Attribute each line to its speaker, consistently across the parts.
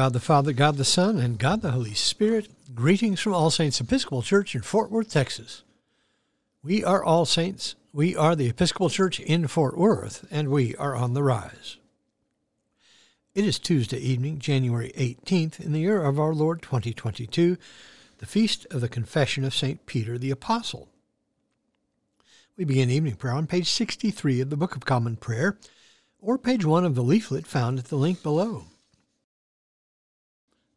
Speaker 1: God the Father, God the Son, and God the Holy Spirit, greetings from All Saints Episcopal Church in Fort Worth, Texas. We are All Saints. We are the Episcopal Church in Fort Worth, and we are on the rise. It is Tuesday evening, January 18th, in the year of our Lord 2022, the feast of the Confession of St. Peter the Apostle. We begin evening prayer on page 63 of the Book of Common Prayer, or page 1 of the leaflet found at the link below.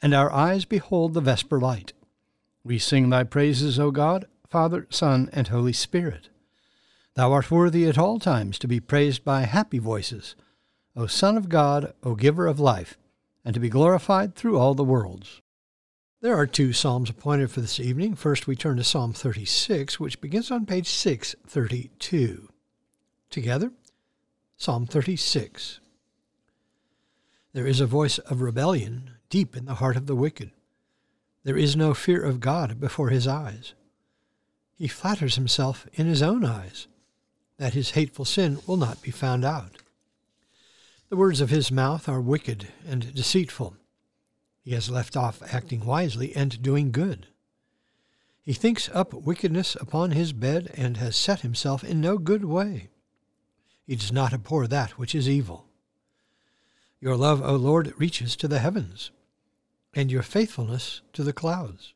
Speaker 1: and our eyes behold the vesper light. We sing thy praises, O God, Father, Son, and Holy Spirit. Thou art worthy at all times to be praised by happy voices, O Son of God, O Giver of life, and to be glorified through all the worlds. There are two psalms appointed for this evening. First, we turn to Psalm 36, which begins on page 632. Together, Psalm 36. There is a voice of rebellion deep in the heart of the wicked. There is no fear of God before his eyes. He flatters himself in his own eyes that his hateful sin will not be found out. The words of his mouth are wicked and deceitful. He has left off acting wisely and doing good. He thinks up wickedness upon his bed and has set himself in no good way. He does not abhor that which is evil. Your love, O Lord, reaches to the heavens and your faithfulness to the clouds.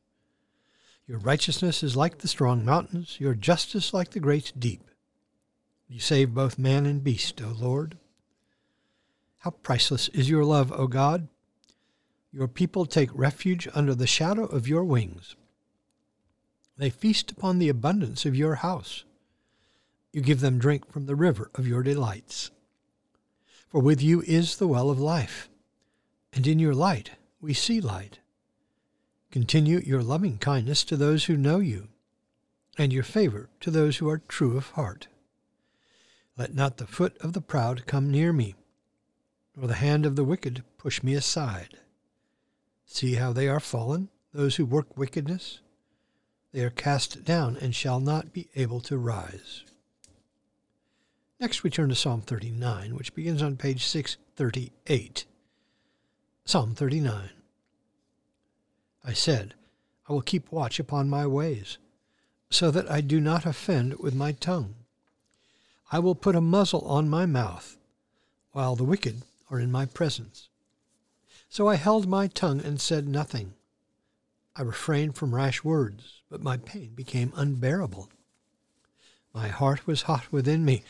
Speaker 1: Your righteousness is like the strong mountains, your justice like the great deep. You save both man and beast, O Lord. How priceless is your love, O God! Your people take refuge under the shadow of your wings. They feast upon the abundance of your house. You give them drink from the river of your delights. For with you is the well of life, and in your light we see light. Continue your loving kindness to those who know you, and your favor to those who are true of heart. Let not the foot of the proud come near me, nor the hand of the wicked push me aside. See how they are fallen, those who work wickedness. They are cast down and shall not be able to rise. Next, we turn to Psalm 39, which begins on page 638. Psalm 39. I said, I will keep watch upon my ways, so that I do not offend with my tongue. I will put a muzzle on my mouth, while the wicked are in my presence. So I held my tongue and said nothing. I refrained from rash words, but my pain became unbearable. My heart was hot within me.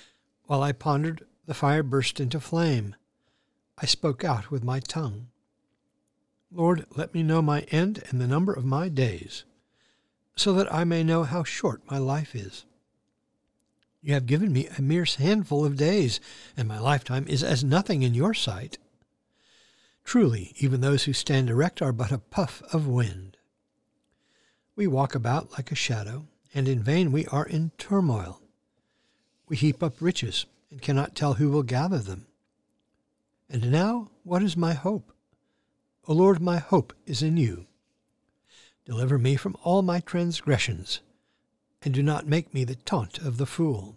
Speaker 1: While I pondered, the fire burst into flame. I spoke out with my tongue. Lord, let me know my end and the number of my days, so that I may know how short my life is. You have given me a mere handful of days, and my lifetime is as nothing in your sight. Truly, even those who stand erect are but a puff of wind. We walk about like a shadow, and in vain we are in turmoil. We heap up riches, and cannot tell who will gather them. And now, what is my hope? O Lord, my hope is in you. Deliver me from all my transgressions, and do not make me the taunt of the fool.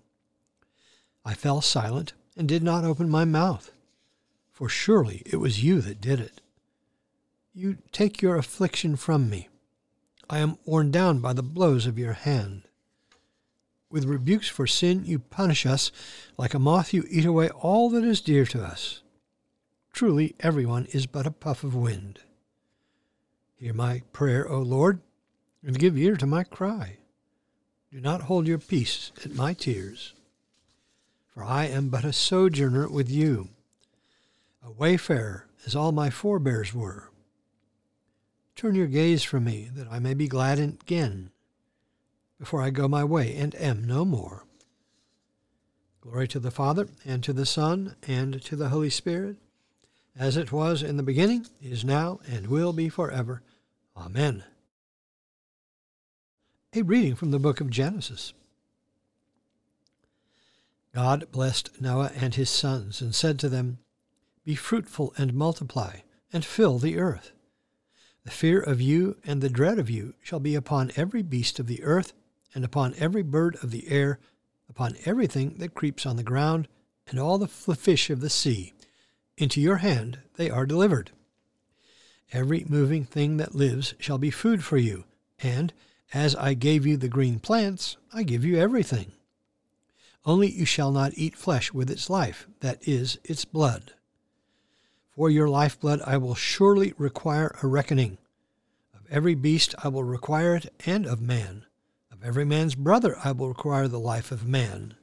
Speaker 1: I fell silent and did not open my mouth, for surely it was you that did it. You take your affliction from me. I am worn down by the blows of your hand. With rebukes for sin, you punish us. Like a moth, you eat away all that is dear to us. Truly, everyone is but a puff of wind. Hear my prayer, O Lord, and give ear to my cry. Do not hold your peace at my tears. For I am but a sojourner with you, a wayfarer as all my forebears were. Turn your gaze from me, that I may be glad again, before I go my way and am no more. Glory to the Father, and to the Son, and to the Holy Spirit
Speaker 2: as it was in the beginning, is now, and will be forever. Amen. A reading from the book of Genesis. God blessed Noah and his sons, and said to them, Be fruitful and multiply, and fill the earth. The fear of you and the dread of you shall be upon every beast of the earth, and upon every bird of the air, upon everything that creeps on the ground, and all the fish of the sea into your hand they are delivered. Every moving thing that lives shall be food for you, and as I gave you the green plants, I give you everything. Only you shall not eat flesh with its life, that is, its blood. For your lifeblood I will surely require a reckoning. Of every beast I will require it, and of man. Of every man's brother I will require the life of man.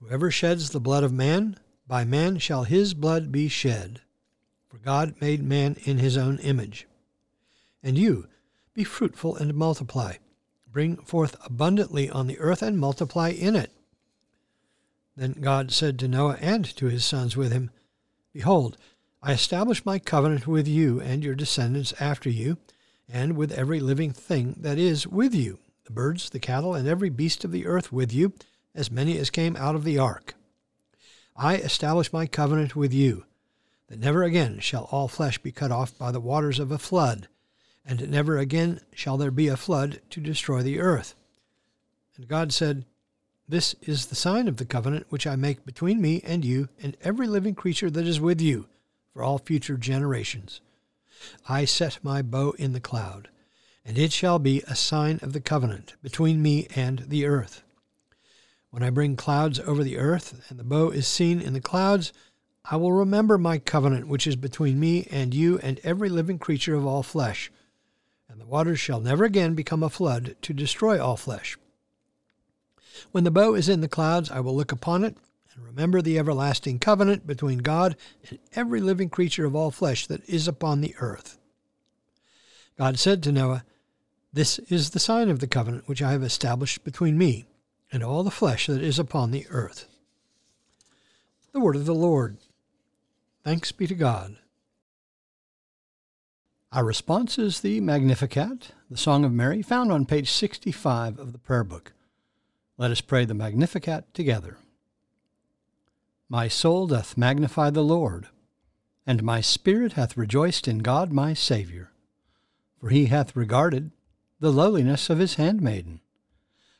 Speaker 2: Whoever sheds the blood of man, by man shall his blood be shed. For God made man in his own image. And you, be fruitful and multiply. Bring forth abundantly on the earth and multiply in it. Then God said to Noah and to his sons with him, Behold, I establish my covenant with you and your descendants after you, and with every living thing that is with you, the birds, the cattle, and every beast of the earth with you, as many as came out of the ark. I establish my covenant with you, that never again shall all flesh be cut off by the waters of a flood, and never again shall there be a flood to destroy the earth. And God said, This is the sign of the covenant which I make between me and you and every living creature that is with you for all future generations. I set my bow in the cloud, and it shall be a sign of the covenant between me and the earth. When I bring clouds over the earth, and the bow is seen in the clouds, I will remember my covenant which is between me and you and every living creature of all flesh. And the waters shall never again become a flood to destroy all flesh. When the bow is in the clouds, I will look upon it and remember the everlasting covenant between God and every living creature of all flesh that is upon the earth. God said to Noah, This is the sign of the covenant which I have established between me and all the flesh that is upon the earth. The word of the Lord. Thanks be to God.
Speaker 1: Our response is the Magnificat, the Song of Mary, found on page 65 of the Prayer Book. Let us pray the Magnificat together. My soul doth magnify the Lord, and my spirit hath rejoiced in God my Saviour, for he hath regarded the lowliness of his handmaiden.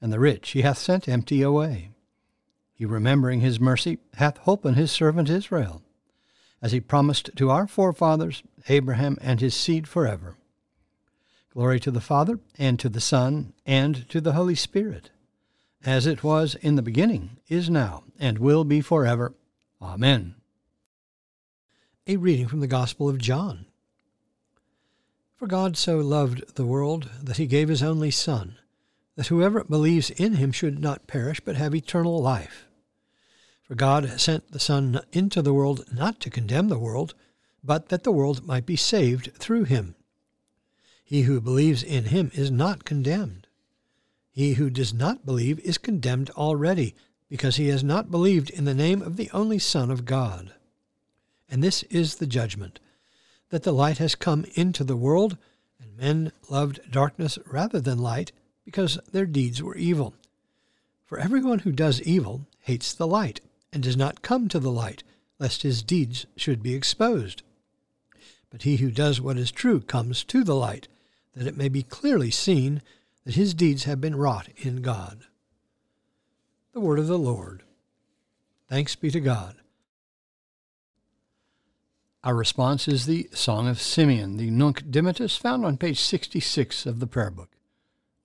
Speaker 1: and the rich he hath sent empty away. He, remembering his mercy, hath holpen his servant Israel, as he promised to our forefathers, Abraham and his seed forever. Glory to the Father, and to the Son, and to the Holy Spirit, as it was in the beginning, is now, and will be forever. Amen.
Speaker 2: A reading from the Gospel of John. For God so loved the world that he gave his only Son that whoever believes in him should not perish, but have eternal life. For God sent the Son into the world not to condemn the world, but that the world might be saved through him. He who believes in him is not condemned. He who does not believe is condemned already, because he has not believed in the name of the only Son of God. And this is the judgment, that the light has come into the world, and men loved darkness rather than light, because their deeds were evil. For everyone who does evil hates the light, and does not come to the light, lest his deeds should be exposed. But he who does what is true comes to the light, that it may be clearly seen that his deeds have been wrought in God. The word of the Lord. Thanks be to God.
Speaker 1: Our response is the Song of Simeon, the Nunc Dimittis, found on page 66 of the Prayer Book.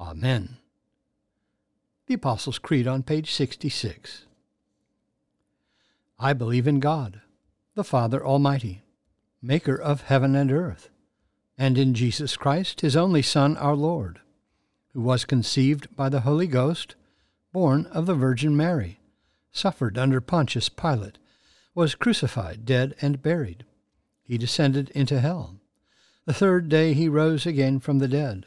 Speaker 1: Amen. The Apostles' Creed on page 66. I believe in God, the Father Almighty, maker of heaven and earth, and in Jesus Christ, his only Son, our Lord, who was conceived by the Holy Ghost, born of the Virgin Mary, suffered under Pontius Pilate, was crucified, dead, and buried. He descended into hell. The third day he rose again from the dead.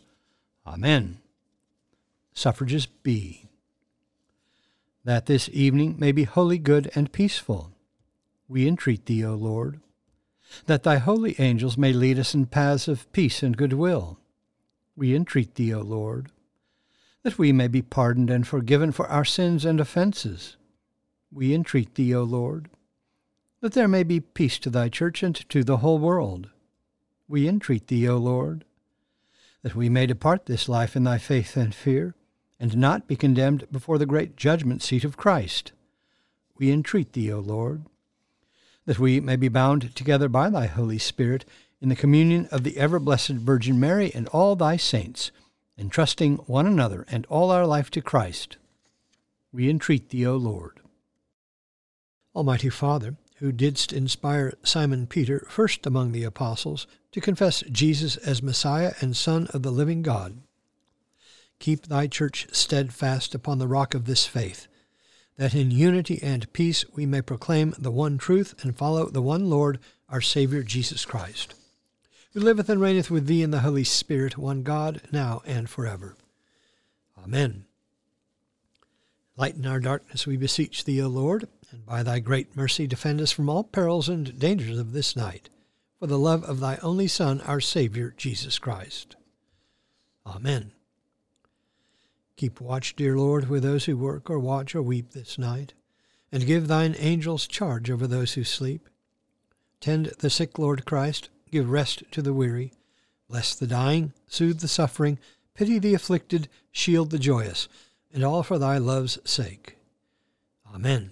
Speaker 1: Amen. Suffrages B. That this evening may be wholly good and peaceful, we entreat thee, O Lord. That thy holy angels may lead us in paths of peace and goodwill, we entreat thee, O Lord. That we may be pardoned and forgiven for our sins and offences, we entreat thee, O Lord that there may be peace to thy church and to the whole world. We entreat thee, O Lord, that we may depart this life in thy faith and fear, and not be condemned before the great judgment seat of Christ. We entreat thee, O Lord, that we may be bound together by thy Holy Spirit in the communion of the ever blessed Virgin Mary and all thy saints, entrusting one another and all our life to Christ. We entreat thee, O Lord.
Speaker 2: Almighty Father, who didst inspire Simon Peter, first among the apostles, to confess Jesus as Messiah and Son of the living God. Keep thy church steadfast upon the rock of this faith, that in unity and peace we may proclaim the one truth and follow the one Lord, our Saviour Jesus Christ, who liveth and reigneth with thee in the Holy Spirit, one God, now and forever. Amen. Lighten our darkness, we beseech thee, O Lord, and by thy great mercy defend us from all perils and dangers of this night, for the love of thy only Son, our Saviour, Jesus Christ. Amen. Keep watch, dear Lord, with those who work or watch or weep this night, and give thine angels charge over those who sleep. Tend the sick, Lord Christ, give rest to the weary, bless the dying, soothe the suffering, pity the afflicted, shield the joyous and all for thy love's sake. Amen.